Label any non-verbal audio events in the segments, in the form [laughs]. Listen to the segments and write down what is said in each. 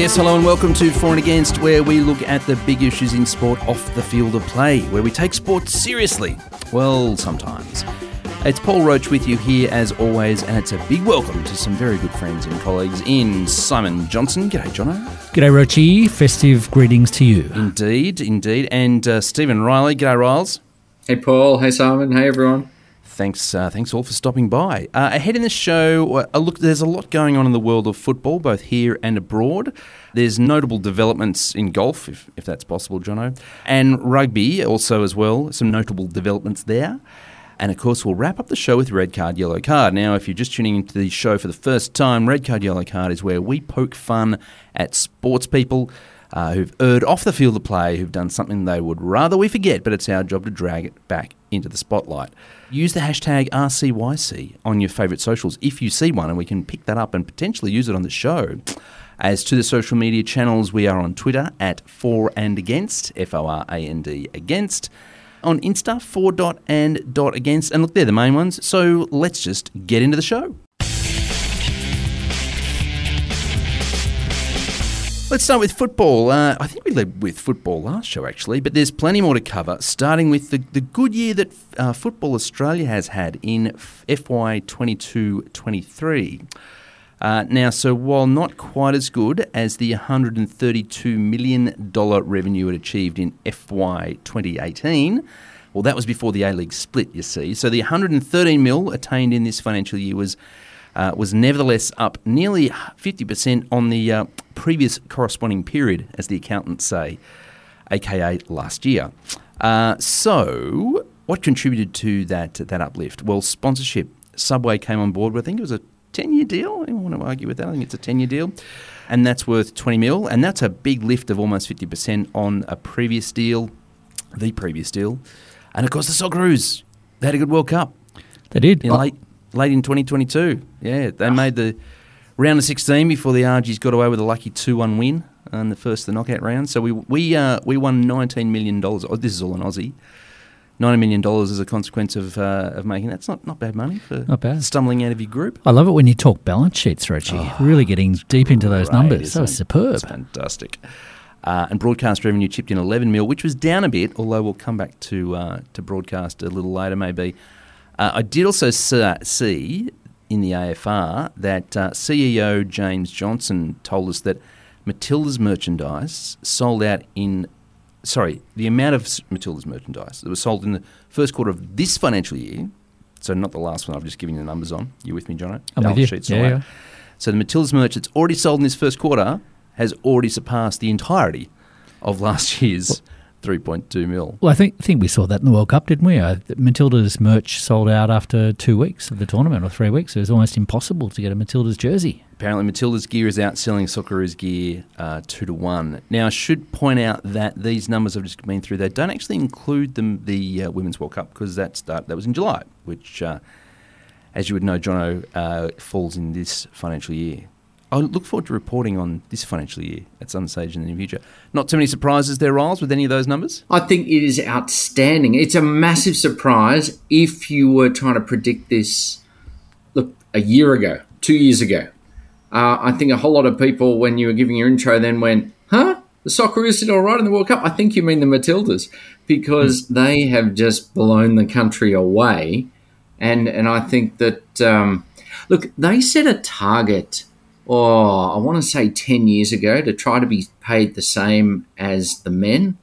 Yes, hello and welcome to For and Against, where we look at the big issues in sport off the field of play, where we take sport seriously. Well, sometimes. It's Paul Roach with you here as always, and it's a big welcome to some very good friends and colleagues in Simon Johnson. G'day, Johnno. G'day, Roachy. Festive greetings to you. Indeed, indeed. And uh, Stephen Riley. G'day, Riles. Hey, Paul. Hey, Simon. Hey, everyone. Thanks, uh, thanks all for stopping by. Uh, ahead in the show, uh, look, there's a lot going on in the world of football, both here and abroad. There's notable developments in golf, if, if that's possible, Johnno, and rugby also as well. Some notable developments there. And of course, we'll wrap up the show with Red Card, Yellow Card. Now, if you're just tuning into the show for the first time, Red Card, Yellow Card is where we poke fun at sports people uh, who've erred off the field of play, who've done something they would rather we forget, but it's our job to drag it back into the spotlight. Use the hashtag RCYC on your favourite socials if you see one, and we can pick that up and potentially use it on the show. As to the social media channels, we are on Twitter at For and Against, F O R A N D Against. On Insta, for dot and dot against. And look, they're the main ones. So let's just get into the show. Let's start with football. Uh, I think we led with football last show, actually, but there's plenty more to cover, starting with the, the good year that uh, Football Australia has had in FY 22 23. Uh, now, so while not quite as good as the $132 million revenue it achieved in FY 2018, well, that was before the A League split, you see. So the 113 mil attained in this financial year was uh, was nevertheless up nearly 50% on the uh, previous corresponding period, as the accountants say, aka last year. Uh, so, what contributed to that that uplift? Well, sponsorship. Subway came on board. With, I think it was a 10 year deal. I don't want to argue with that. I think it's a 10 year deal. And that's worth 20 mil. And that's a big lift of almost 50% on a previous deal, the previous deal. And of course, the Socceroos. They had a good World Cup. They did. In late, late in 2022. Yeah, they made the round of 16 before the Argies got away with a lucky 2-1 win in the first of the knockout round. So we we uh, we won 19 million dollars. Oh, this is all in Aussie. Ninety million dollars as a consequence of uh, of making that's not, not bad money for Not bad. stumbling out of your group. I love it when you talk balance sheets, Roachy. really getting deep into those Oh, Great, numbers. That was superb. It's fantastic. Uh, and broadcast revenue chipped in 11 mil, which was down a bit, although we'll come back to uh, to broadcast a little later, maybe. Uh, I did also see in the AFR that uh, CEO James Johnson told us that Matilda's merchandise sold out in. Sorry, the amount of Matilda's merchandise that was sold in the first quarter of this financial year, so not the last one I've just given you the numbers on. You with me, Johnno? I'm with you. sheets Yeah, and all that. yeah. So the Matilda's merch that's already sold in this first quarter has already surpassed the entirety of last year's 3.2 mil. Well, I think think we saw that in the World Cup, didn't we? Uh, Matilda's merch sold out after two weeks of the tournament or three weeks. It was almost impossible to get a Matilda's jersey. Apparently, Matilda's gear is outselling Socceroos gear uh, two to one. Now, I should point out that these numbers I've just been through they don't actually include them the uh, Women's World Cup because that start that was in July, which, uh, as you would know, Johnno uh, falls in this financial year. I look forward to reporting on this financial year at some stage in the near future. Not too many surprises there, Riles, with any of those numbers. I think it is outstanding. It's a massive surprise if you were trying to predict this, look, a year ago, two years ago. Uh, I think a whole lot of people, when you were giving your intro, then went, huh? The Socceroos did all right in the World Cup. I think you mean the Matildas because they have just blown the country away. And, and I think that, um, look, they set a target oh, I want to say 10 years ago to try to be paid the same as the men.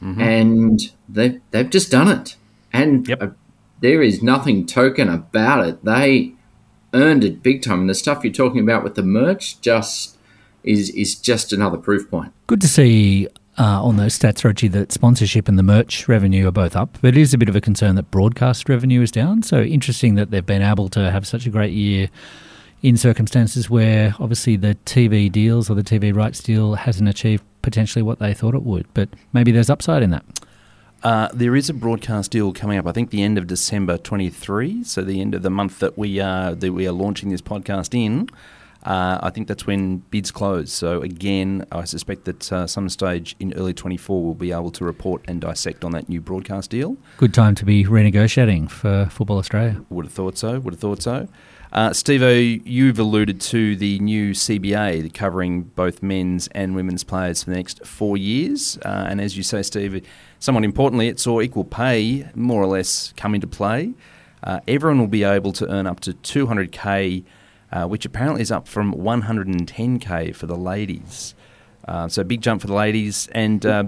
And they've, they've just done it. And Yep. uh, there is nothing token about it. They earned it big time. And the stuff you're talking about with the merch just is, is just another proof point. Good to see uh, on those stats, Roachy, that sponsorship and the merch revenue are both up. But it is a bit of a concern that broadcast revenue is down. So interesting that they've been able to have such a great year in circumstances where obviously the TV deals or the TV rights deal hasn't achieved potentially what they thought it would. But maybe there's upside in that. Uh, there is a broadcast deal coming up. I think the end of December 23, so the end of the month that we are that we are launching this podcast in. Uh, I think that's when bids close. So again, I suspect that uh, some stage in early 24 we'll be able to report and dissect on that new broadcast deal. Good time to be renegotiating for Football Australia. Would have thought so. Would have thought so. Uh, Steve, you've alluded to the new CBA covering both men's and women's players for the next four years. Uh, and as you say, Steve, somewhat importantly, it saw equal pay more or less come into play. Uh, everyone will be able to earn up to 200k, uh, which apparently is up from 110k for the ladies. Uh, so, big jump for the ladies. And uh,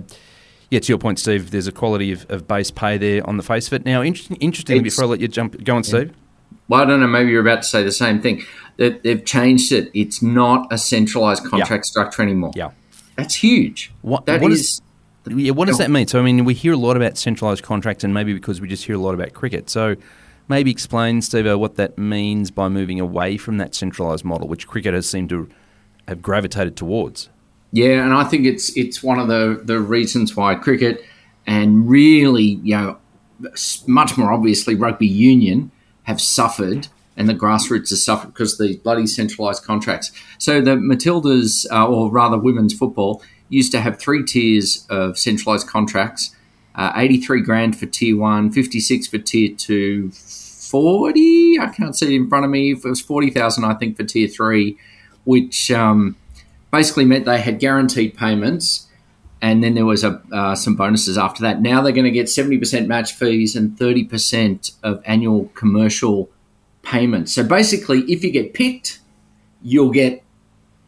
yeah, to your point, Steve, there's a quality of, of base pay there on the face of it. Now, interesting, interestingly, before I let you jump, go on, Steve. Well, I don't know. Maybe you're about to say the same thing. That they've changed it. It's not a centralized contract structure anymore. Yeah, that's huge. What that what is, is, Yeah, what does that mean? So, I mean, we hear a lot about centralized contracts, and maybe because we just hear a lot about cricket. So, maybe explain, Steve, what that means by moving away from that centralized model, which cricket has seemed to have gravitated towards. Yeah, and I think it's it's one of the the reasons why cricket and really, you know, much more obviously rugby union have suffered and the grassroots has suffered because the bloody centralised contracts. So the Matildas, uh, or rather women's football, used to have three tiers of centralised contracts. Uh, 83 grand for tier one, 56 for tier two, 40, I can't see it in front of me. It was 40,000, I think, for tier three, which um, basically meant they had guaranteed payments and then there was a, uh, some bonuses after that. Now they're going to get 70% match fees and 30% of annual commercial payments. So basically, if you get picked, you'll get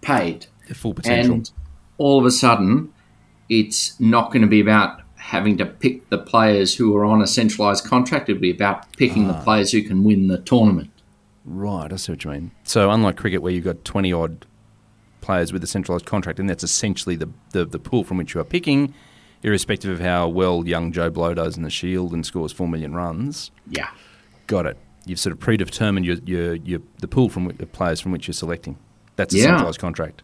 paid. The full potential. And all of a sudden, it's not going to be about having to pick the players who are on a centralised contract. It'll be about picking ah. the players who can win the tournament. Right, I see what you mean. So unlike cricket, where you've got 20 odd players with a centralised contract, and that's essentially the, the, the pool from which you are picking, irrespective of how well young Joe Blow does in the Shield and scores four million runs. Yeah, got it. You've sort of predetermined your, your, your the pool from the players from which you're selecting. That's a yeah. centralised contract.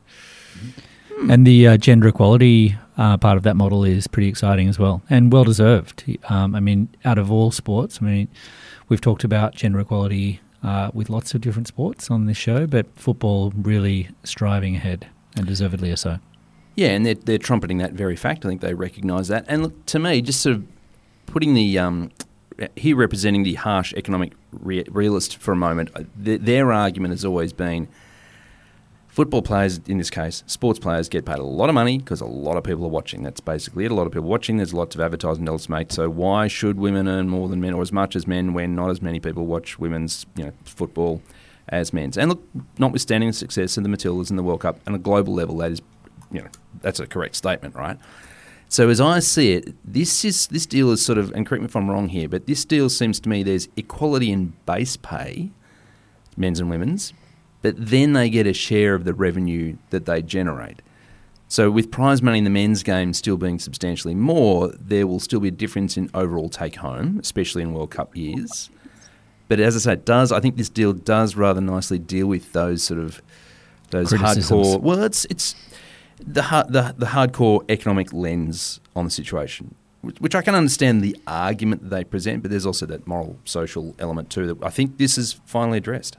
Hmm. And the uh, gender equality uh, part of that model is pretty exciting as well, and well deserved. Um, I mean, out of all sports, I mean, we've talked about gender equality uh, with lots of different sports on this show, but football really striving ahead and deservedly so. Yeah, and they're, they're trumpeting that very fact. I think they recognise that. And look, to me, just sort of putting the um, here representing the harsh economic re- realist for a moment, uh, th- their argument has always been football players, in this case, sports players, get paid a lot of money because a lot of people are watching. That's basically it. A lot of people watching. There's lots of advertising dollars made. So why should women earn more than men or as much as men when not as many people watch women's you know football as men's? And look, notwithstanding the success of the Matildas in the World Cup on a global level, that is, you know, that's a correct statement, right? So as I see it, this is this deal is sort of, and correct me if I'm wrong here, but this deal seems to me there's equality in base pay, men's and women's, but then they get a share of the revenue that they generate. So, with prize money in the men's game still being substantially more, there will still be a difference in overall take home, especially in World Cup years. But as I say, it does. I think this deal does rather nicely deal with those sort of those hardcore. Well, it's it's the the the hardcore economic lens on the situation, which I can understand the argument that they present, but there's also that moral social element too that I think this is finally addressed.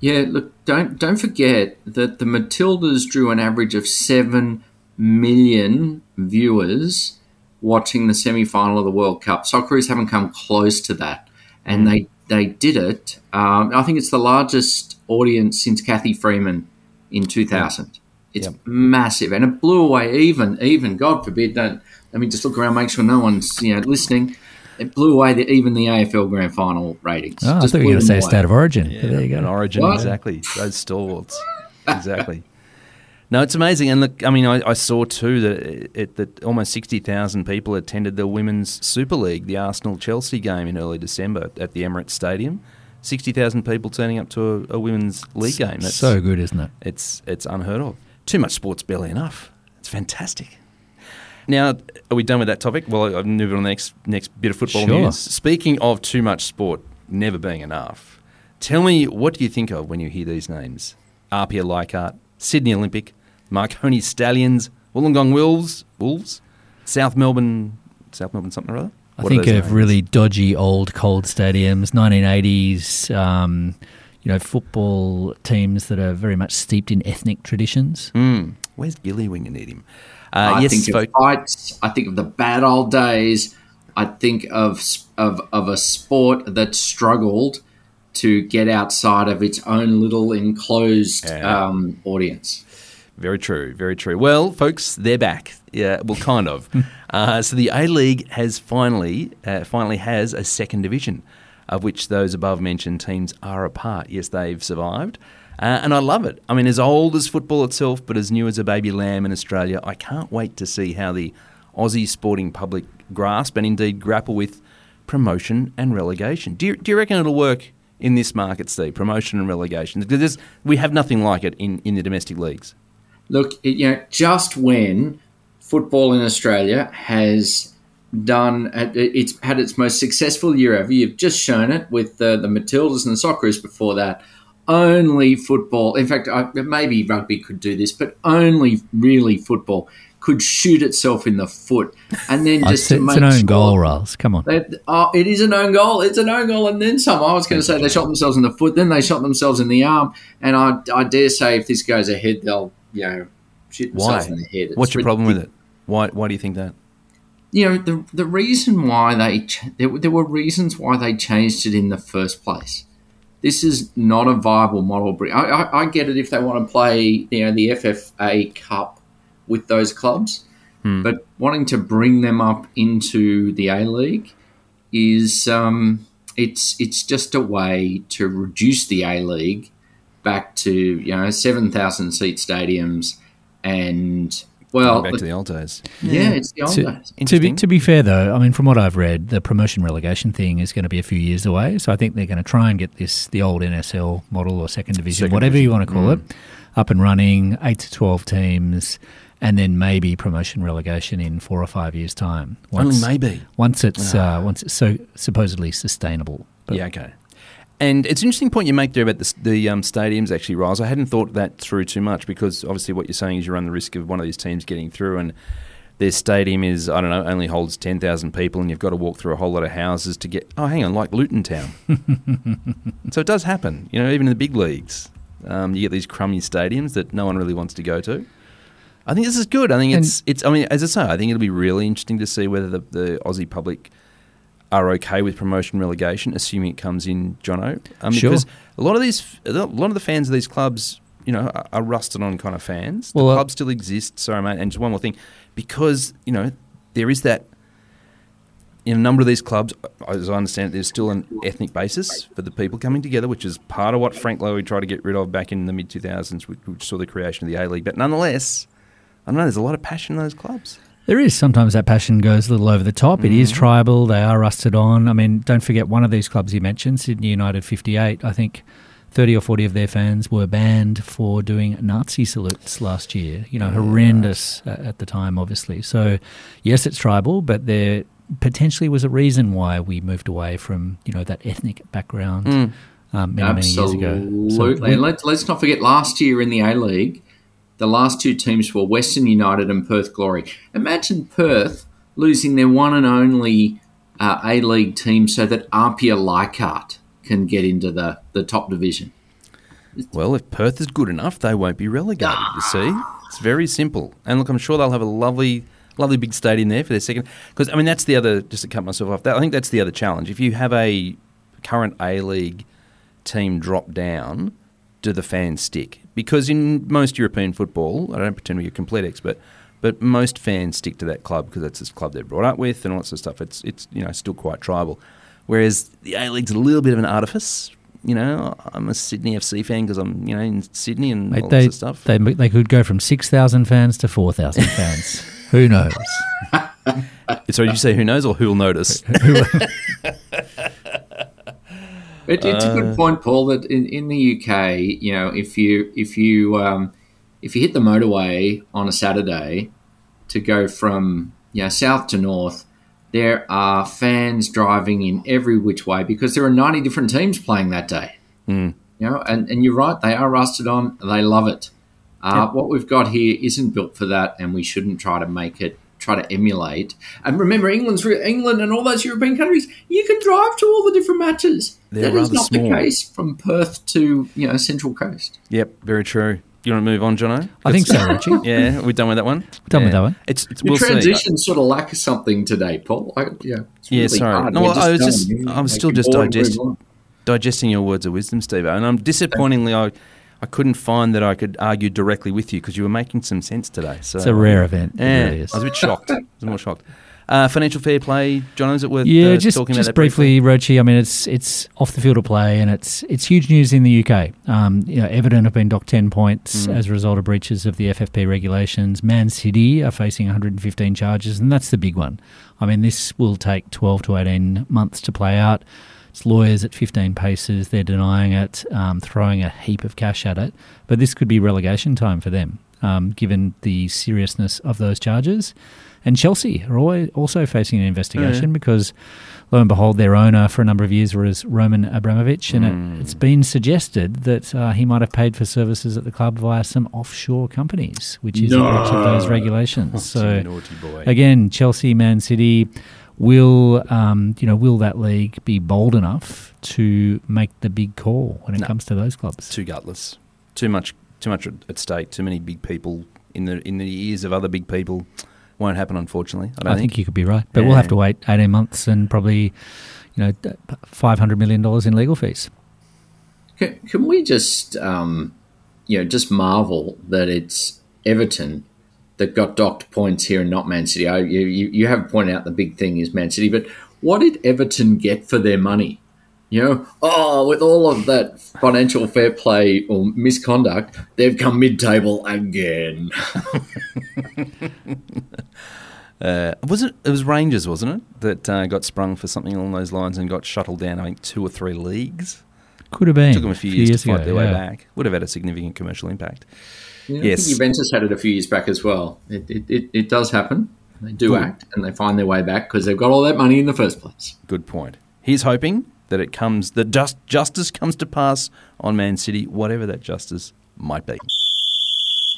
Yeah, look, don't don't forget that the Matildas drew an average of seven million viewers watching the semi final of the World Cup. Socceroos haven't come close to that, and they they did it. Um, I think it's the largest audience since Cathy Freeman in 2000. It's yep. massive, and it blew away even even God forbid. Don't let me just look around, make sure no one's you know listening it blew away the, even the AFL Grand Final ratings. Oh, I thought you were going to say a state of origin. Yeah, there you go. An origin, what? exactly. Those stalwarts. exactly. No, it's amazing, and look, I mean, I, I saw too that it, that almost sixty thousand people attended the Women's Super League, the Arsenal Chelsea game in early December at the Emirates Stadium. Sixty thousand people turning up to a, a women's league game. That's so good, isn't it? It's it's unheard of. Too much sports, barely enough. It's fantastic. Now, are we done with that topic? Well, I've moved on to the next, next bit of football sure. news. Speaking of too much sport never being enough, tell me what do you think of when you hear these names? Apia Leichhardt, Sydney Olympic, Marconi Stallions, Wollongong Wolves, Wolves, South Melbourne, South Melbourne something or other? I think of names? really dodgy old cold stadiums, 1980s, um, you know, football teams that are very much steeped in ethnic traditions. Mm. Where's Billy when you need him? Uh, I yes, think folk- of fights. I think of the bad old days. I think of of of a sport that struggled to get outside of its own little enclosed Yeah. um, audience. Very true, very true. Well, folks, they're back. Yeah, well, kind of. [laughs] uh, so the A League has finally, uh, finally has a second division, of which those above mentioned teams are a part. Yes, they've survived, uh, and I love it. I mean, as old as football itself, but as new as a baby lamb in Australia, I can't wait to see how the Aussie sporting public grasp and indeed grapple with promotion and relegation. Do you, do you reckon it'll work in this market, Steve? Promotion and relegation, because we have nothing like it in, in the domestic leagues. Look, you know, just when football in Australia has done, it's had its most successful year ever. You've just shown it with the, the Matildas and the Socceroos before that. Only football, in fact, I, maybe rugby could do this, but only really football could shoot itself in the foot and then [laughs] just it's, to it's an own sure goal, Riles. Come on. they, oh, it is an own goal. It's an own goal, and then some. I was going to say they shot themselves in the foot, then they shot themselves in the arm, and I, I dare say if this goes ahead, they'll you know shoot Why? themselves in the head. It's What's your problem with it? Why, why do you think that? You know the the reason why they ch- there, were- there were reasons why they changed it in the first place. This is not a viable model. I, I, I get it if they want to play you know the FFA Cup with those clubs, but wanting to bring them up into the A League is um, it's it's just a way to reduce the A League back to you know seven thousand seat stadiums and well Back to the old days. yeah, it's the old To, days. to, be, to be fair, though, I mean, from what I've read, the promotion relegation thing is going to be a few years away. So I think they're going to try and get this, the old NSL model or second division, Second whatever you want to call it, up and running, eight to 12 teams, and then maybe promotion relegation in four or five years' time. Only maybe. Once it's, uh, once it's so supposedly sustainable. But yeah, okay. And it's an interesting point you make there about the, the um, stadiums, actually, Riles. I hadn't thought that through too much because obviously what you're saying is you run the risk of one of these teams getting through and their stadium is, I don't know, only holds 10,000 people and you've got to walk through a whole lot of houses to get, oh, hang on, like Luton Town. [laughs] so it does happen, you know, even in the big leagues. Um, you get these crummy stadiums that no one really wants to go to. I think this is good. I think And- it's, it's. I mean, as I say, I think it'll be really interesting to see whether the, the Aussie public are okay with promotion relegation, assuming it comes in, Johnno. Um, Sure. Because a lot of these, a lot of the fans of these clubs, you know, are, are rusted on kind of fans. Well, the uh, club still exists. Sorry, mate. And just one more thing, because you know there is that. In a number of these clubs, as I understand it, there's still an ethnic basis for the people coming together, which is part of what Frank Lowy tried to get rid of back in the mid 2000s, which, which saw the creation of the A League. But nonetheless, I don't know, there's a lot of passion in those clubs. There is sometimes that passion goes a little over the top. It is tribal. They are rusted on. I mean, don't forget one of these clubs you mentioned, Sydney United 58. I think 30 or 40 of their fans were banned for doing Nazi salutes last year. You know, horrendous a- at the time, obviously. So, yes, it's tribal, but there potentially was a reason why we moved away from, you know, that ethnic background um, many, many years ago. So Absolutely. we- and let, let's not forget last year in the A League, the last two teams were Western United and Perth Glory. Imagine Perth losing their one and only uh, A League team so that Apia Leichhardt can get into the, the top division. Well, if Perth is good enough, they won't be relegated. You see, it's very simple. And look, I'm sure they'll have a lovely, lovely big stadium there for their second. Because I mean, that's the other. Just to cut myself off, that, I think that's the other challenge. If you have a current A League team drop down, do the fans stick? Because in most European football, I don't pretend to be a complete expert, but most fans stick to that club because that's the club they're brought up with and all that sort of stuff. It's it's you know still quite tribal. Whereas the A League's a little bit of an artifice. You know, I'm a Sydney FC fan because I'm you know in Sydney and Mate, all they, that sort of stuff. They, they could go from 6,000 fans to 4,000 [laughs] fans. Who knows? [laughs] so did you say who knows or who'll notice? [laughs] It, it's a Uh, good point, Paul. That in, in the UK, you know, if you if you um, if you hit the motorway on a Saturday to go from you know, south to north, there are fans driving in every which way because there are ninety different teams playing that day. Mm. You know, and, and you're right, they are rusted on. They love it. Uh, What we've got here isn't built for that, and we shouldn't try to make it try to emulate. And remember, England's England and all those European countries, you can drive to all the different matches. They're that is not small. the case from Perth to you know Central Coast. Yep, very true. You want to move on, Johnno? I think so, Richie. Yeah, we're done with that one. Done yeah. with that one. It's, it's Your we'll see. transition sort of lacks something today, Paul. I, yeah, it's Yeah, really sorry. No, well, I was done. just- I was still just boring, digest- move on. digesting your words of wisdom, Steve. And I'm disappointingly, I, I couldn't find that I could argue directly with you because you were making some sense today. So It's a rare event. It Yeah, really is. I was a bit shocked. I was more shocked. Uh, financial fair play, John. Is it worth Yeah, uh, just talking just about that briefly, Roachy. I mean, it's it's off the field of play, and it's it's huge news in the UK. Um, you know, Everton have been docked ten points Mm. as a result of breaches of the FFP regulations. Man City are facing 115 charges, and that's the big one. I mean, this will take 12 to 18 months to play out. It's lawyers at 15 paces. They're denying it, um, throwing a heap of cash at it. But this could be relegation time for them, um, given the seriousness of those charges. And Chelsea are always also facing an investigation because, lo and behold, their owner for a number of years was Roman Abramovich, and Mm. it, it's been suggested that uh, he might have paid for services at the club via some offshore companies, which is a breach of those regulations. [laughs] so naughty boy. again, Chelsea, Man City, will um, you know will that league be bold enough to make the big call when it No. comes to those clubs? too gutless. Too much. Too much at at stake. Too many big people in the in the ears of other big people. Won't happen, unfortunately. I I don't think think. you could be right, but we'll have to wait eighteen months and probably you know five hundred million dollars in legal fees. Can, can we just, um, you know, just marvel that it's Everton that got docked points here and not Man City? I, you, you you have pointed out the big thing is Man City, but what did Everton get for their money? You know, oh, with all of that financial fair play or misconduct, they've come mid-table again. [laughs] Uh, was it? It was Rangers, wasn't it? That uh, got sprung for something along those lines and got shuttled down. I think two or three leagues. Could have been Took them a few, years, to fight ago, their way back. Would have had a significant commercial impact. Yeah, Yes. I think Juventus had it a few years back as well. It, it, it, it does happen. They do Good. act and they find their way back because they've got all that money in the first place. Good point. He's hoping that it comes, that just, justice comes to pass on Man City, whatever that justice might be.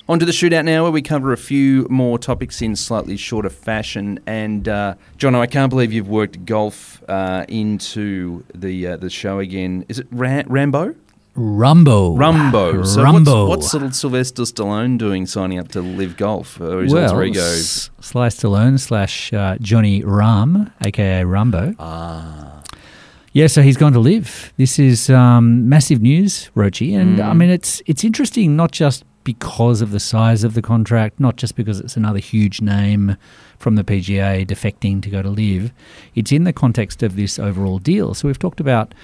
On to the shootout now, where we cover a few more topics in slightly shorter fashion. And uh, John, I can't believe you've worked golf uh, into the uh, the show again. Is it Ra- Rambo? Rahmbo, Rahmbo. So Rahmbo. What's, what's little Sylvester Stallone doing signing up to Liv golf? Or his well, ego? S- Sly Stallone slash uh, Johnny Rahm, aka Rahmbo. Ah. Yeah, so he's gone to Liv. This is um, massive news, Roachy, and I mean it's it's interesting not just because of the size of the contract, not just because it's another huge name from the PGA defecting to go to Liv. It's in the context of this overall deal. So we've talked about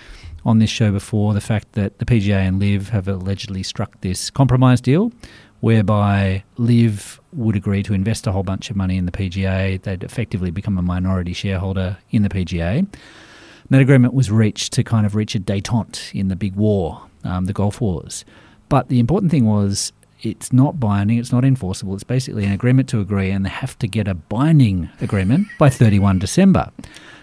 on this show before the fact that the PGA and Liv have allegedly struck this compromise deal whereby Liv would agree to invest a whole bunch of money in the PGA. They'd effectively become a minority shareholder in the PGA. That agreement was reached to kind of reach a detente in the big war, um, the Gulf Wars. But the important thing was it's not binding, it's not enforceable. It's basically an agreement to agree, and they have to get a binding agreement by 31 December.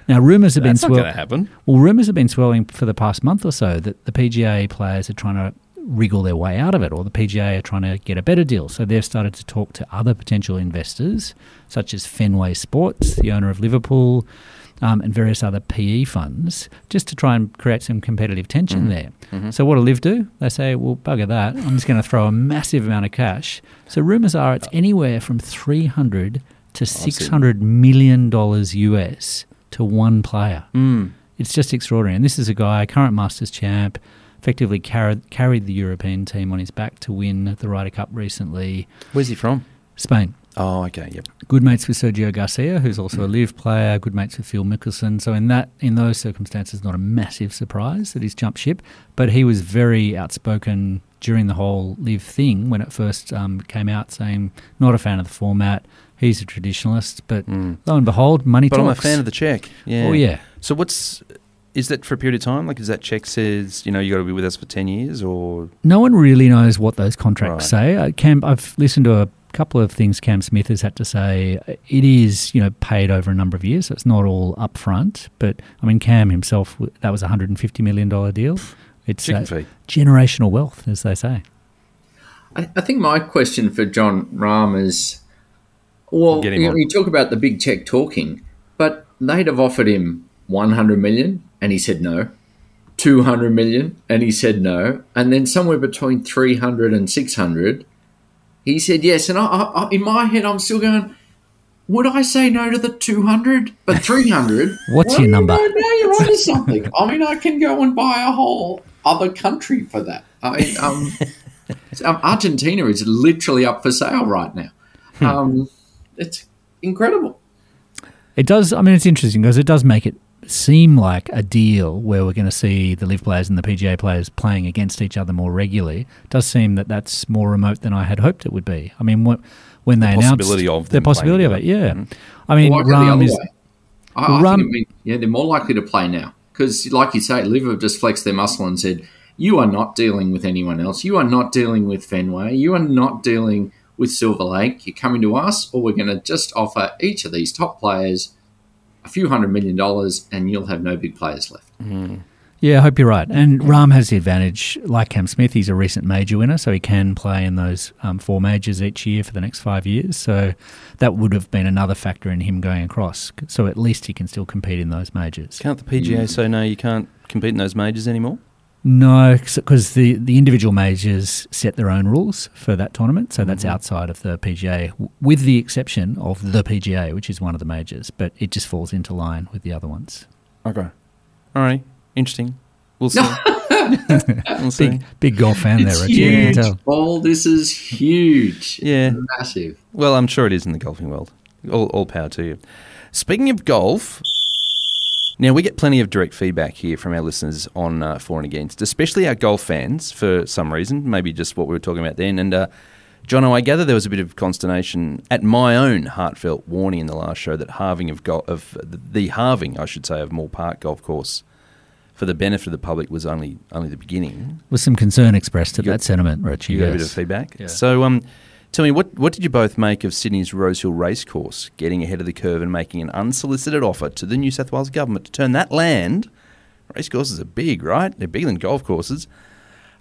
Now, rumours have That's been not going to happen. well, rumours have been swirling for the past month or so that the PGA players are trying to wriggle their way out of it, or the PGA are trying to get a better deal. So they've started to talk to other potential investors, such as Fenway Sports, the owner of Liverpool, um, and various other PE funds, just to try and create some competitive tension there. So what do Liv do? They say, well, bugger that. I'm just going to throw a massive amount of cash. So rumours are it's anywhere from 300 to 600 million dollars US to one player. Mm. It's just extraordinary. And this is a guy, current Masters champ, effectively carried, carried the European team on his back to win the Ryder Cup recently. Where's he from? Spain. Oh, okay, yep. Good mates with Sergio Garcia, who's also a Liv player. Good mates with Phil Mickelson. So in that, in those circumstances, not a massive surprise that he's jumped ship. But he was very outspoken during the whole Liv thing when it first um, came out, saying not a fan of the format. He's a traditionalist, but Mm. lo and behold, money But I'm a fan of the check. Yeah. Oh yeah. So what's is that for a period of time? Like, is that check says you know you got to be with us for ten years, or No one really knows what those contracts Right. say. Uh, Cam, I've listened to a couple of things Cam Smith has had to say. It is, you know, paid over a number of years, so it's not all upfront. But I mean, Cam himself, that was a hundred and fifty million dollar deal. It's chicken uh, generational wealth, as they say. I, I think my question for John Rahm is, well, you, on. you talk about the big check talking, but they'd have offered him 100 million and he said no, 200 million and he said no, and then somewhere between 300 and 600, he said yes. And I, I, in my head, I'm still going, would I say no to the 200? But [laughs] 300? What's well, your number? Now you're onto [laughs] something. I mean, I can go and buy a whole other country for that. I mean, um, [laughs] um, Argentina is literally up for sale right now. Hmm. Um, it's incredible. It does. I mean, it's interesting because it does make it seem like a deal where we're going to see the Liv players and the PGA players playing against each other more regularly. It does seem that that's more remote than I had hoped it would be. I mean, what, when they announced possibility of the possibility of it, playing yeah. together. I mean, Well, I go the Rahm is way. I, I Rum- think, I mean, yeah, they're more likely to play now because, like you say, Liv have just flexed their muscle and said, "You are not dealing with anyone else. You are not dealing with Fenway. You are not dealing with Silver Lake. You're coming to us, or we're going to just offer each of these top players a few hundred million dollars, and you'll have no big players left." Yeah, I hope you're right. And Rahm has the advantage, like Cam Smith, he's a recent major winner, so he can play in those um, four majors each year for the next five years. So that would have been another factor in him going across. So at least he can still compete in those majors. Can't the PGA say no? You can't compete in those majors anymore. No, because the, the individual majors set their own rules for that tournament, so that's Mhm. outside of the PGA, with the exception of the PGA, which is one of the majors, but it just falls into line with the other ones. Okay. All right. Interesting. We'll [laughs] see. we'll see. Big big golf fan there, It's Richie. You can huge, tell. Paul. This is huge. Yeah. massive. Well, I'm sure it is in the golfing world. All, all power to you. Speaking of golf, now we get plenty of direct feedback here from our listeners on uh, for and against, especially our golf fans for some reason, maybe just what we were talking about then. And uh, Johnno, I gather there was a bit of consternation at my own heartfelt warning in the last show that halving of gol- of the halving, I should say, of Moore Park Golf Course for the benefit of the public was only only the beginning. Was some concern expressed at that sentiment, Richie. You got a bit of feedback. Yeah. So, um, tell me, what what did you both make of Sydney's Rosehill Racecourse getting ahead of the curve and making an unsolicited offer to the New South Wales government to turn that land? Racecourses are big, right? They're bigger than golf courses.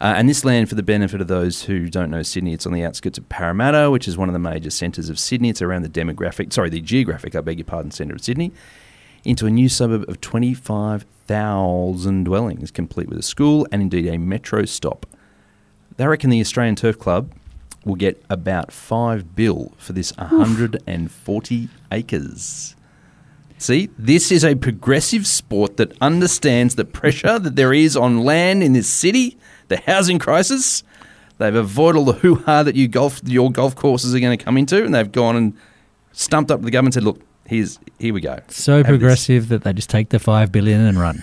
Uh, and this land, for the benefit of those who don't know Sydney, it's on the outskirts of Parramatta, which is one of the major centres of Sydney. It's around the demographic, sorry, the geographic, I beg your pardon, centre of Sydney, into a new suburb of 25,000 dwellings, complete with a school and indeed a metro stop. They reckon the Australian Turf Club will get about five bill for this 140 acres. See, this is a progressive sport that understands the pressure that there is on land in this city, the housing crisis. They've avoided all the hoo ha that you golf your golf courses are going to come into, and they've gone and stumped up to the government and said, "Look, here's here we go." So Have this." progressive that they just take the five billion and run.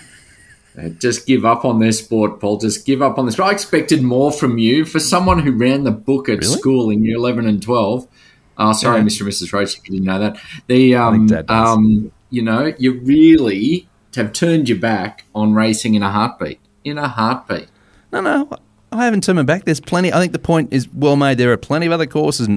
Uh, Just give up on their sport, Paul. Just give up on this. I expected more from you for someone who ran the book at Really? school in year 11 and 12. Uh, sorry, Yeah. Mr. and Mrs. Roach, if you didn't know that. The, um, think Dad does. um, you know, you really have turned your back on racing in a heartbeat. In a heartbeat. No, no, I haven't turned my back. There's plenty. I think the point is well made. There are plenty of other courses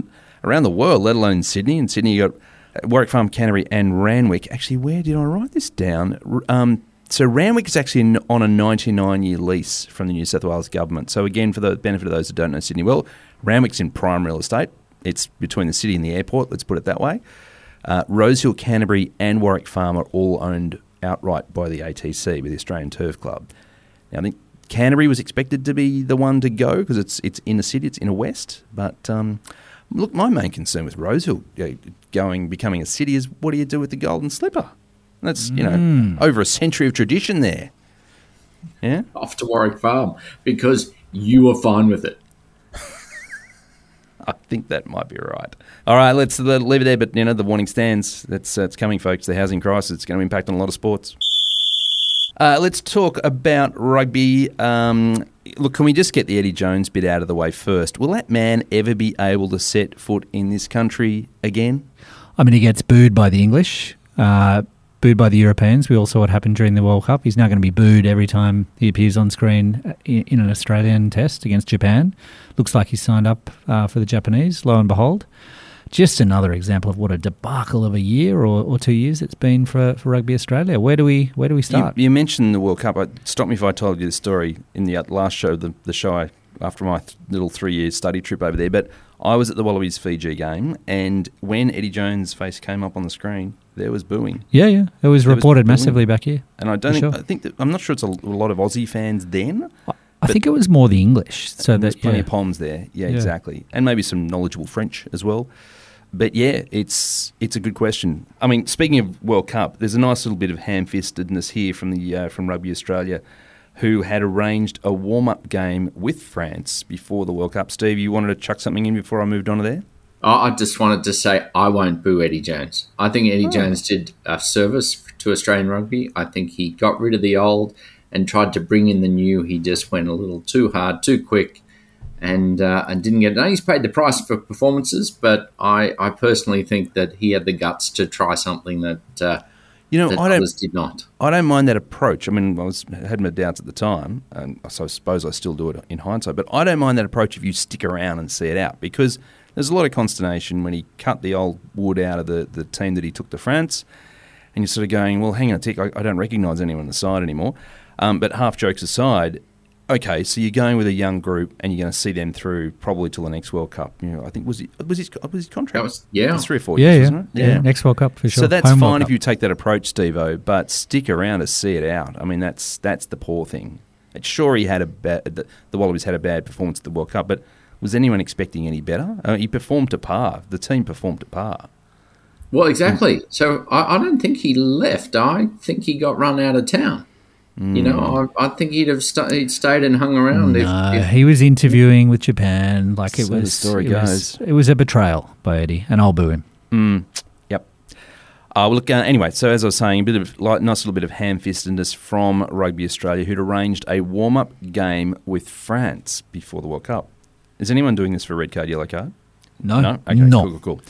around the world, let alone Sydney. In Sydney, you got uh, Warwick Farm, Canterbury, and Randwick. Actually, where did I write this down? Um, so Randwick is actually on a 99-year lease from the New South Wales government. So again, for the benefit of those who don't know Sydney well, Randwick's in prime real estate. It's between the city and the airport. Let's put it that way. Uh, Rosehill, Canterbury, and Warwick Farm are all owned outright by the ATC, by the Australian Turf Club. Now, I think Canterbury was expected to be the one to go because it's it's in the city, it's in a west. But um, look, my main concern with Rosehill going becoming a city is what do you do with the Golden Slipper? That's you know over a century of tradition there. Yeah, Off to Warwick Farm because you were fine with it. [laughs] I think that might be right. All right, let's uh, leave it there. But you know, the warning stands. That's uh, it's coming, folks. The housing crisis. It's going to impact on a lot of sports. Uh, let's talk about rugby. Um, look, can we just get the Eddie Jones bit out of the way first? Will that man ever be able to set foot in this country again? I mean, he gets booed by the English, uh, booed by the Europeans. We all saw what happened during the World Cup. He's now going to be booed every time he appears on screen uh, in, an Australian test against Japan. Looks like he's signed up uh, for the Japanese, lo and behold. Just another example of what a debacle of a year or, or two years it's been for, for Rugby Australia. Where do we where do we start? you mentioned the World Cup. I, stop me if I told you the story in the uh, last show, the, the show I, after my th- little three year study trip over there. But I was at the Wallabies Fiji game, and when Eddie Jones' face came up on the screen, there was booing. yeah, yeah. It was There reported booing. massively back here. And I don't think, sure. I think that, I'm not sure it's a, lot of Aussie fans then. I think it was more the English. So There's that plenty yeah. of Poms there. Yeah, Yeah. exactly. And maybe some knowledgeable French as well. but yeah, it's it's a good question. I mean, speaking of World Cup, there's a nice little bit of ham-fistedness here from the uh, from Rugby Australia, who had arranged a warm-up game with France before the World Cup. Steve, you wanted to chuck something in before I moved on to there? I just wanted to say I won't boo Eddie Jones. I think Eddie oh. Jones did a service to Australian rugby. I think he got rid of the old and tried to bring in the new. He just went a little too hard, too quick, and uh, and didn't get it done. He's paid the price for performances, but I, I personally think that he had the guts to try something that uh, you know I don't did not. I don't mind that approach. I mean, I was had my doubts at the time, and so I suppose I still do it in hindsight. But I don't mind that approach if you stick around and see it out because there's a lot of consternation when he cut the old wood out of the, the team that he took to France, and you're sort of going, well, hang on a tick, I, I don't recognise anyone on the side anymore. Um, but half jokes aside, okay, so you're going with a young group and you're going to see them through probably till the next World Cup. You know, I think was it was his was his contract? That was yeah, was three or four yeah, years, yeah. wasn't it? Yeah. yeah, next World Cup for sure. So that's Home fine if you take that approach, Stevo, but stick around to see it out. I mean, that's that's the poor thing. It's sure he had a bad the, the Wallabies had a bad performance at the World Cup, but was anyone expecting any better? Uh, he performed to par. The team performed to par. Well, exactly. So I, I don't think he left. I think he got run out of town. Mm. You know, hmm. I, I, think he'd have st- he'd stayed and hung around. No, if, if he was interviewing with Japan. Like it was. Story it goes. Was, it was a betrayal by Eddie, and I'll boo him. Mm. Yep. Uh, well, look. Uh, anyway, so as I was saying, a bit of like, nice little bit of ham-fistedness from Rugby Australia, who'd arranged a warm-up game with France before the World Cup. Is anyone doing this for red card, yellow card? No. No? Okay, no. cool, cool, cool.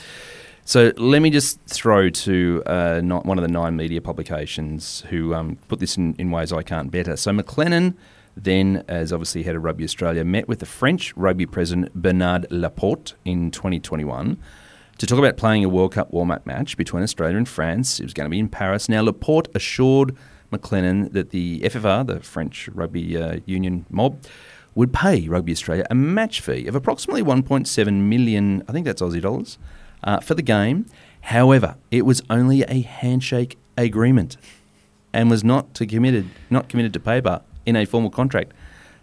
So let me just throw to uh, one of the nine media publications who um, put this in, in ways I can't better. So McLennan, then as obviously head of Rugby Australia, met with the French rugby president Bernard Laporte in 2021 to talk about playing a World Cup warm-up match between Australia and France. It was going to be in Paris. Now Laporte assured McLennan that the FFR, the French rugby uh, union mob, would pay Rugby Australia a match fee of approximately 1.7 million, I think that's Aussie dollars, uh, for the game. However, it was only a handshake agreement and was not to committed, not committed to paper in a formal contract.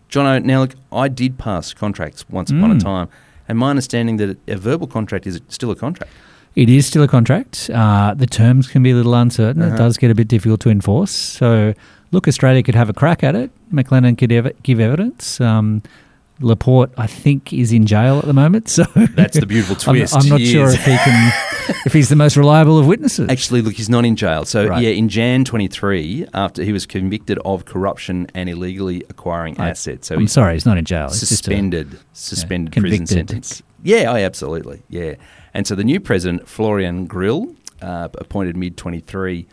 John, now look, I did pass contracts once mm. upon a mm. time, and my understanding that a verbal contract is still a contract. It is still a contract. Uh, the terms can be a little uncertain. Uh-huh. It does get a bit difficult to enforce. So look, Australia could have a crack at it. McLennan could ev- give evidence. Um, Laporte, I think, is in jail at the moment. So that's the beautiful [laughs] twist. I'm, I'm not he sure is. if he can, [laughs] if he's the most reliable of witnesses. Actually, look, he's not in jail. So right. yeah, in Jan 23, after he was convicted of corruption and illegally acquiring I, assets. So I'm he's sorry, he's not in jail. suspended, a, suspended yeah, prison sentence. Yeah, I absolutely. Yeah, and so the new president, Florian Grill, uh, appointed mid 23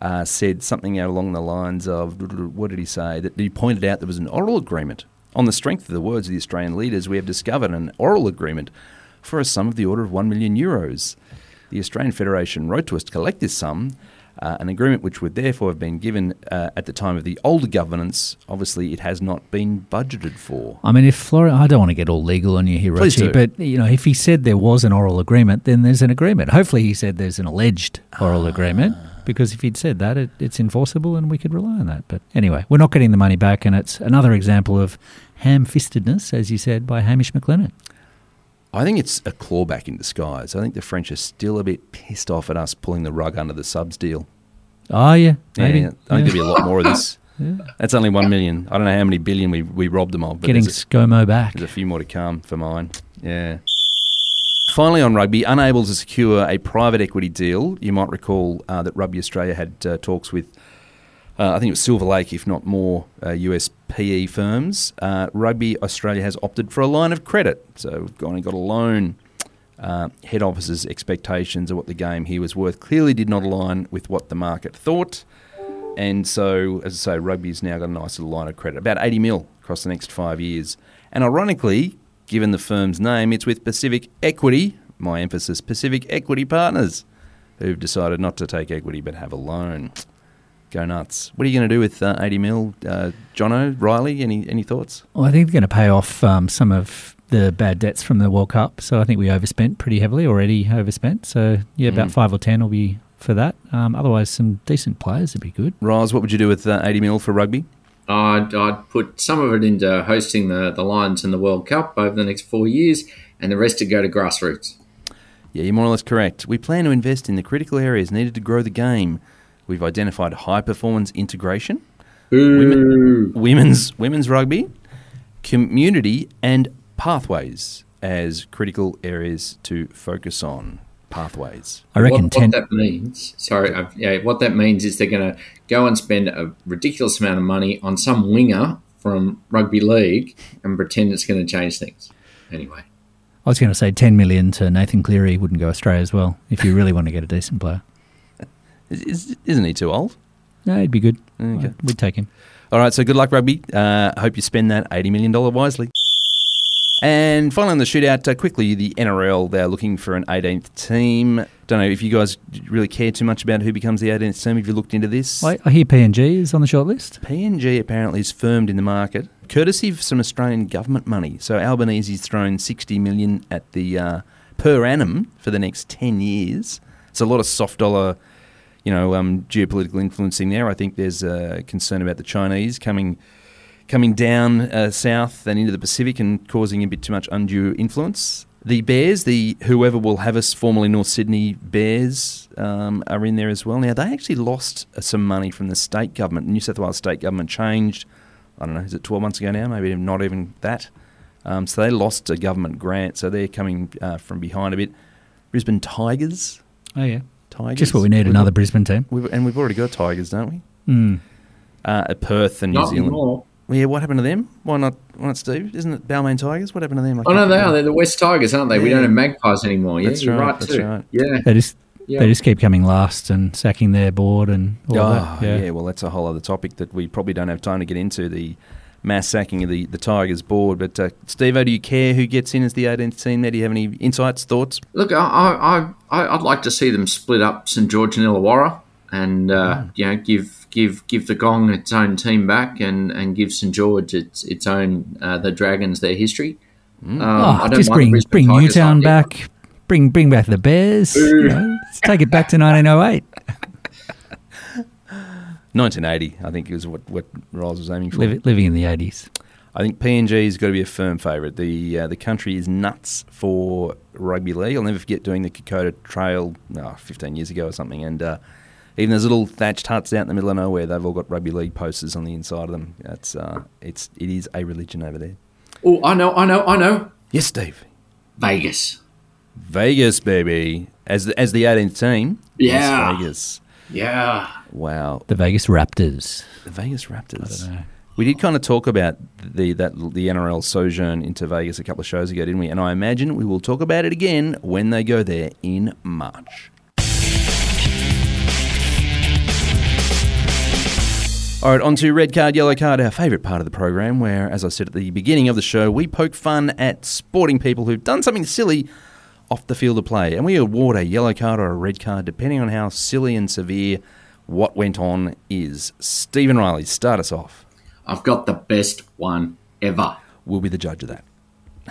uh, said something along the lines of what did he say? That he pointed out there was an oral agreement. On the strength of the words of the Australian leaders, we have discovered an oral agreement for a sum of the order of 1 million euros. The Australian Federation wrote to us to collect this sum, uh, an agreement which would therefore have been given uh, at the time of the older governance. Obviously, it has not been budgeted for. I mean, if Florian, I don't want to get all legal on you here, Richie, but you know, if he said there was an oral agreement, then there's an agreement. Hopefully, he said there's an alleged oral agreement because if he'd said that, it, it's enforceable and we could rely on that. But anyway, we're not getting the money back, and it's another example of ham fistedness, as you said, by Hamish McLennan. I think it's a clawback in disguise. I think the French are still a bit pissed off at us pulling the rug under the subs deal. Oh, yeah. Maybe. Yeah, I think yeah. there'll be a lot more of this. [laughs] Yeah. That's only one million. I don't know how many billion we, we robbed them of. But Getting ScoMo back. There's a few more to come for mine. Yeah. Finally, on rugby, unable to secure a private equity deal. You might recall uh, that Rugby Australia had uh, talks with, uh, I think it was Silver Lake, if not more, US uh, PE firms. Uh, rugby Australia has opted for a line of credit. So we've gone and got a loan. Uh, head office's expectations of what the game here was worth clearly did not align with what the market thought. And so, as I say, rugby's now got a nice little line of credit, about 80 mil across the next five years. And ironically, Given the firm's name, it's with Pacific Equity, my emphasis, Pacific Equity Partners, who've decided not to take equity but have a loan. Go nuts. What are you going to do with uh, 80 mil? Uh, Johnno, Riley, any, any thoughts? Well, I think they're going to pay off um, some of the bad debts from the World Cup. So I think we overspent pretty heavily, already overspent. So, yeah, about mm. five or 10 will be for that. Um, otherwise, some decent players would be good. Riles, what would you do with uh, 80 mil for rugby? I'd, I'd put some of it into hosting the, the Lions in the World Cup over the next four years, and the rest to go to grassroots. Yeah, you're more or less correct. We plan to invest in the critical areas needed to grow the game. We've identified high performance integration, Ooh. women's women's rugby, community, and pathways as critical areas to focus on. Pathways. I reckon what, ten. what that means, sorry, i yeah, what that means is they're going to go and spend a ridiculous amount of money on some winger from rugby league and pretend it's going to change things. Anyway, I was going to say ten million to Nathan Cleary wouldn't go astray as well if you really want to get a decent player. [laughs] Is, is, isn't he too old? No, he'd be good. Okay. We'd take him. All right, so good luck, rugby. Uh, hope you spend that $80 million wisely. And finally, on the shootout, uh, quickly, the NRL, they're looking for an 18th team. Don't know if you guys really care too much about who becomes the 18th team. Have you looked into this? I, I hear PNG is on the shortlist. PNG apparently is firmed in the market, courtesy of some Australian government money. So Albanese's thrown 60 million at the uh, per annum for the next 10 years. It's a lot of soft dollar, you know, um, geopolitical influencing there. I think there's a concern about the Chinese coming coming down uh, south and into the Pacific and causing a bit too much undue influence. The Bears, the whoever will have us, formerly North Sydney Bears, um, are in there as well. Now they actually lost uh, some money from the state government. The New South Wales state government changed. I don't know, is it 12 months ago now? Maybe not even that. Um, so they lost a government grant, so they're coming uh, from behind a bit. Brisbane Tigers, Oh yeah, Tigers. just what we need. We've Another got- Brisbane team. we've, and we've already got Tigers, don't we? Mm. Uh, at Perth and New not Zealand. anymore. Well, yeah, what happened to them? Why not? Why not Steve? Isn't it Balmain Tigers? What happened to them? I Oh no, can't they are. They're the West Tigers, aren't they? We don't have magpies anymore. Yeah, That's you're right, right, that's too. right. Yeah, They just yeah. they just keep coming last and sacking their board and all Oh, that. yeah. Yeah. well, that's a whole other topic that we probably don't have time to get into the mass sacking of the, the Tigers board. But, uh, Steve, do you care who gets in as the 18th team there? Do you have any insights, thoughts? Look, I, I, I, I'd like to see them split up St George and Illawarra, and uh, Hmm. you know, give give give the Gong its own team back, and, and give St George its its own uh, the Dragons their history. Um, Oh, I don't just bring Brisbane bring Tigers Newtown idea. back. Bring bring back the Bears. you know, let's take it back to 1908. 1980, [laughs] I think, is what, what Riles was aiming for. Liv- living in the 80s. I think PNG's got to be a firm favourite. The uh, the country is nuts for rugby league. I'll never forget doing the Kokoda Trail oh, 15 years ago or something, and uh, even those little thatched huts out in the middle of nowhere, they've all got rugby league posters on the inside of them. That's uh, it's it is a religion over there. Oh, I know, I know, I know. Yes, Steve. Vegas. Vegas, baby, as the, as the 18th team. Yeah. Las Vegas. Yeah. Wow, The Vegas Raptors. the Vegas Raptors. know. We did kind of talk about the that the NRL sojourn into Vegas a couple of shows ago, didn't we? And I imagine we will talk about it again when they go there in March. All right, on to red card, yellow card, our favourite part of the program, where, as I said at the beginning of the show, we poke fun at sporting people who've done something silly off the field of play, and we award a yellow card or a red card depending on how silly and severe what went on is. Stephen Riley, start us off. I've got the best one ever. We'll be the judge of that.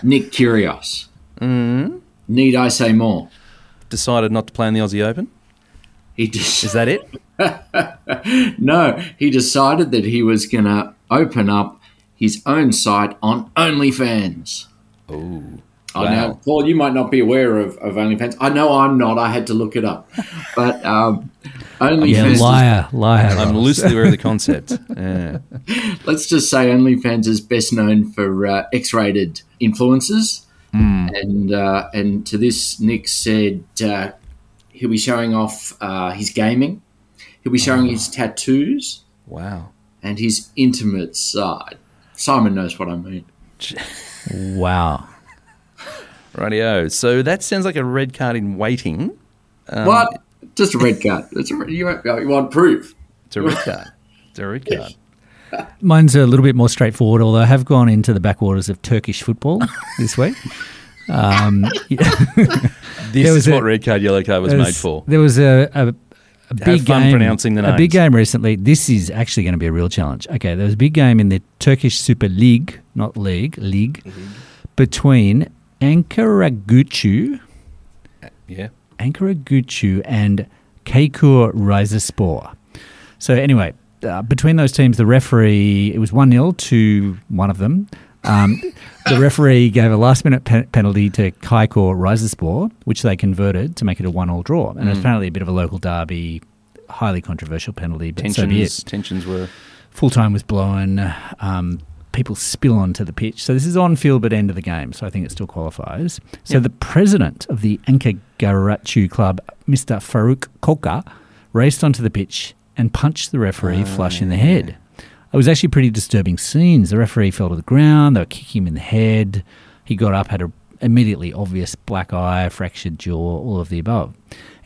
Nick Kyrgios. Mm. Need I say more? Decided not to play in the Aussie Open. He just Is that it? [laughs] no. He decided that he was going to open up his own site on OnlyFans. Oh, I Wow. know, Paul, you might not be aware of, of OnlyFans. I know I'm not. I had to look it up. But um, [laughs] OnlyFans, Yeah, is- liar, liar. I'm loosely aware of the concept. [laughs] Yeah. let's just say OnlyFans is best known for uh, X-rated influences. And uh, and to this, Nick said uh, he'll be showing off uh, his gaming. He'll be showing his tattoos Wow. and his intimate side. Simon knows what I mean. [laughs] Wow. Rightio. So that sounds like a red card in waiting. Um, what? Just a red card. It's a, you, you want proof? It's a red card. It's a red card. Mine's a little bit more straightforward, although I have gone into the backwaters of Turkish football [laughs] this week. Um, [laughs] [laughs] This was is what a- red card, yellow card was There made for. There was a, a, a big fun game pronouncing the names. A big game recently. This is actually going to be a real challenge. Okay, there was a big game in the Turkish Super League, not league, league, between Ankara Gucu, Yeah. Ankara Gucu and Kaykur Rizespor. So anyway, uh, between those teams, the referee it was one 0 to one of them. Um, the referee gave a last minute pe- penalty to Kaikor Rizespor, which they converted to make it a one all draw. And Mm. apparently a bit of a local derby, highly controversial penalty, but so Tensions, it. tensions were. Full time was blown. Um, people spill onto the pitch. So this is on field but end of the game. So I think it still qualifies. So Yep. the president of the Ankagarachu club, Mr. Faruk Koca, raced onto the pitch and punched the referee Oh, flush in the yeah. head. It was actually pretty disturbing scenes. The referee fell to the ground. They were kicking him in the head. He got up, had a immediately obvious black eye, fractured jaw, all of the above.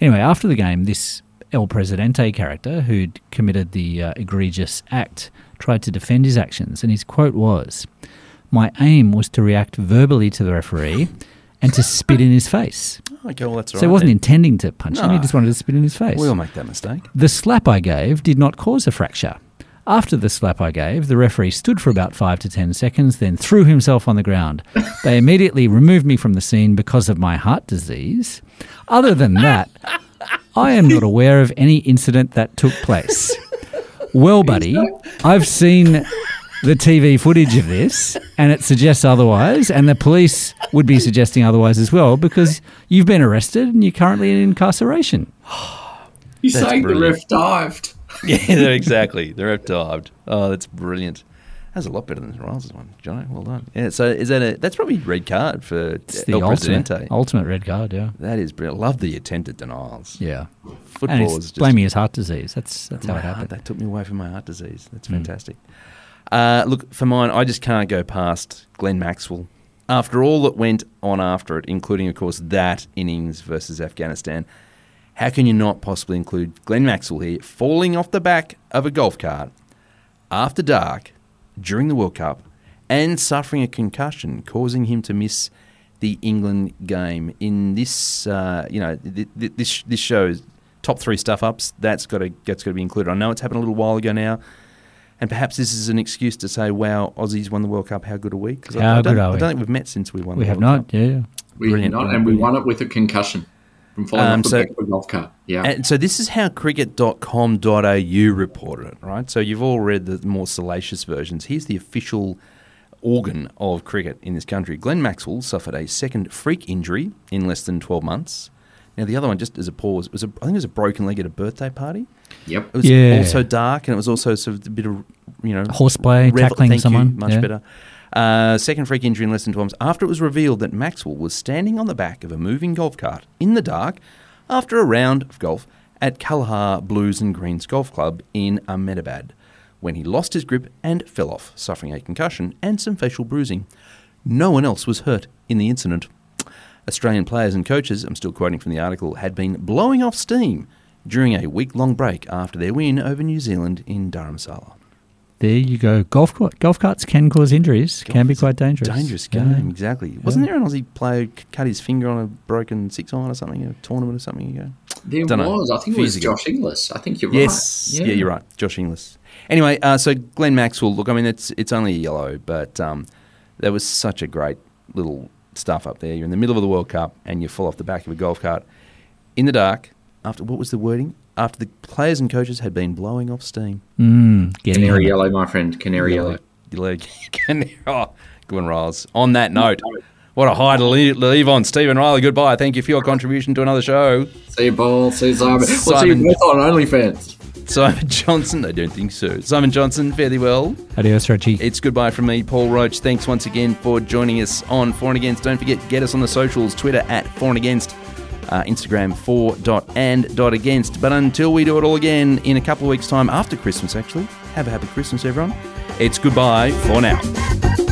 Anyway, after the game, this El Presidente character who'd committed the uh, egregious act tried to defend his actions, and his quote was, "My aim was to react verbally to the referee." And to spit in his face. Oh, okay, well, that's all So he wasn't then. intending to punch him, he just wanted to spit in his face. We all make that mistake. The slap I gave did not cause a fracture. After the slap I gave, the referee stood for about five to ten seconds, then threw himself on the ground. They immediately removed me from the scene because of my heart disease. Other than that, [laughs] I am not aware of any incident that took place. Well, buddy, I've seen the TV footage of this, and it suggests otherwise, and the police would be suggesting otherwise as well because you've been arrested and you're currently in incarceration. You're That's saying the brilliant. ref dived. [laughs] Yeah, they're exactly. They're rep dived. Oh, that's brilliant. That's a lot better than Riles' one, Johnny. Well done. Yeah. So is that a? That's probably red card for It's the El ultimate, Presidente. ultimate red card, yeah. That is brilliant. Love the attempted denials. Yeah. Football is just blaming his heart disease. That's that's how it heart, happened. that took me away from my heart disease. That's Mm. fantastic. Uh, look, for mine, I just can't go past Glenn Maxwell. After all that went on after it, including, of course, that innings versus Afghanistan, how can you not possibly include Glenn Maxwell here falling off the back of a golf cart after dark during the World Cup and suffering a concussion, causing him to miss the England game? In this, uh, you know, th- th- this this shows top three stuff ups. That's got to that's got to be included. I know it's happened a little while ago now. And perhaps this is an excuse to say, "Wow, Aussies won the World Cup. How good are we?" Because I, How I don't, good I don't think we've met since we won. we the have World not, Cup. yeah. We Brilliant, did not, and we won it with a concussion from falling Um, off the so- back of a golf cart. Yeah. And so this is how cricket.com.au reported it, right? So you've all read the more salacious versions. Here's the official organ of cricket in this country. Glenn Maxwell suffered a second freak injury in less than 12 months. Now the other one, just as a pause, was a, I think it was a broken leg at a birthday party. yep. It was Yeah. also dark, and it was also sort of a bit of you know Horseplay, revel- tackling thank you, someone, much yeah. better. Uh, second freak injury in less than 12 months after it was revealed that Maxwell was standing on the back of a moving golf cart in the dark after a round of golf at Kalhaar Blues and Greens Golf Club in Ahmedabad when he lost his grip and fell off, suffering a concussion and some facial bruising. No one else was hurt in the incident. Australian players and coaches, I'm still quoting from the article, had been blowing off steam during a week long break after their win over New Zealand in Dharamsala. There you go. Golf golf carts can cause injuries, can be quite dangerous. Dangerous Yeah. game, exactly. Wasn't there an Aussie player who cut his finger on a broken six iron or something, in a tournament or something ago? There Dunno. was. I think it was ago. Josh Inglis. I think you're Yes, right. yeah. you're right, Josh Inglis. Anyway, uh, so Glenn Maxwell. Look, I mean, it's it's only a yellow, but um, there was such a great little stuff up there. You're in the middle of the World Cup and you fall off the back of a golf cart in the dark. After what was the wording? After the players and coaches had been blowing off steam. Mm, Canary it. yellow, my friend. Canary yellow. Yellow. [laughs] oh, good one, Riles. On that note, what a high to leave, leave on. Stephen Riley, goodbye. Thank you for your contribution to another show. See you, Paul. See you, Simon. We'll see you both on OnlyFans. Simon Johnson, I don't think so. Simon Johnson, fairly well. Adios, Reggie. It's goodbye from me, Paul Roach. Thanks once again for joining us on For and Against. Don't forget, get us on the socials Twitter at For and Against, uh, Instagram for dot and dot against. But until we do it all again in a couple of weeks' time, after Christmas actually, have a happy Christmas, everyone. It's goodbye for now.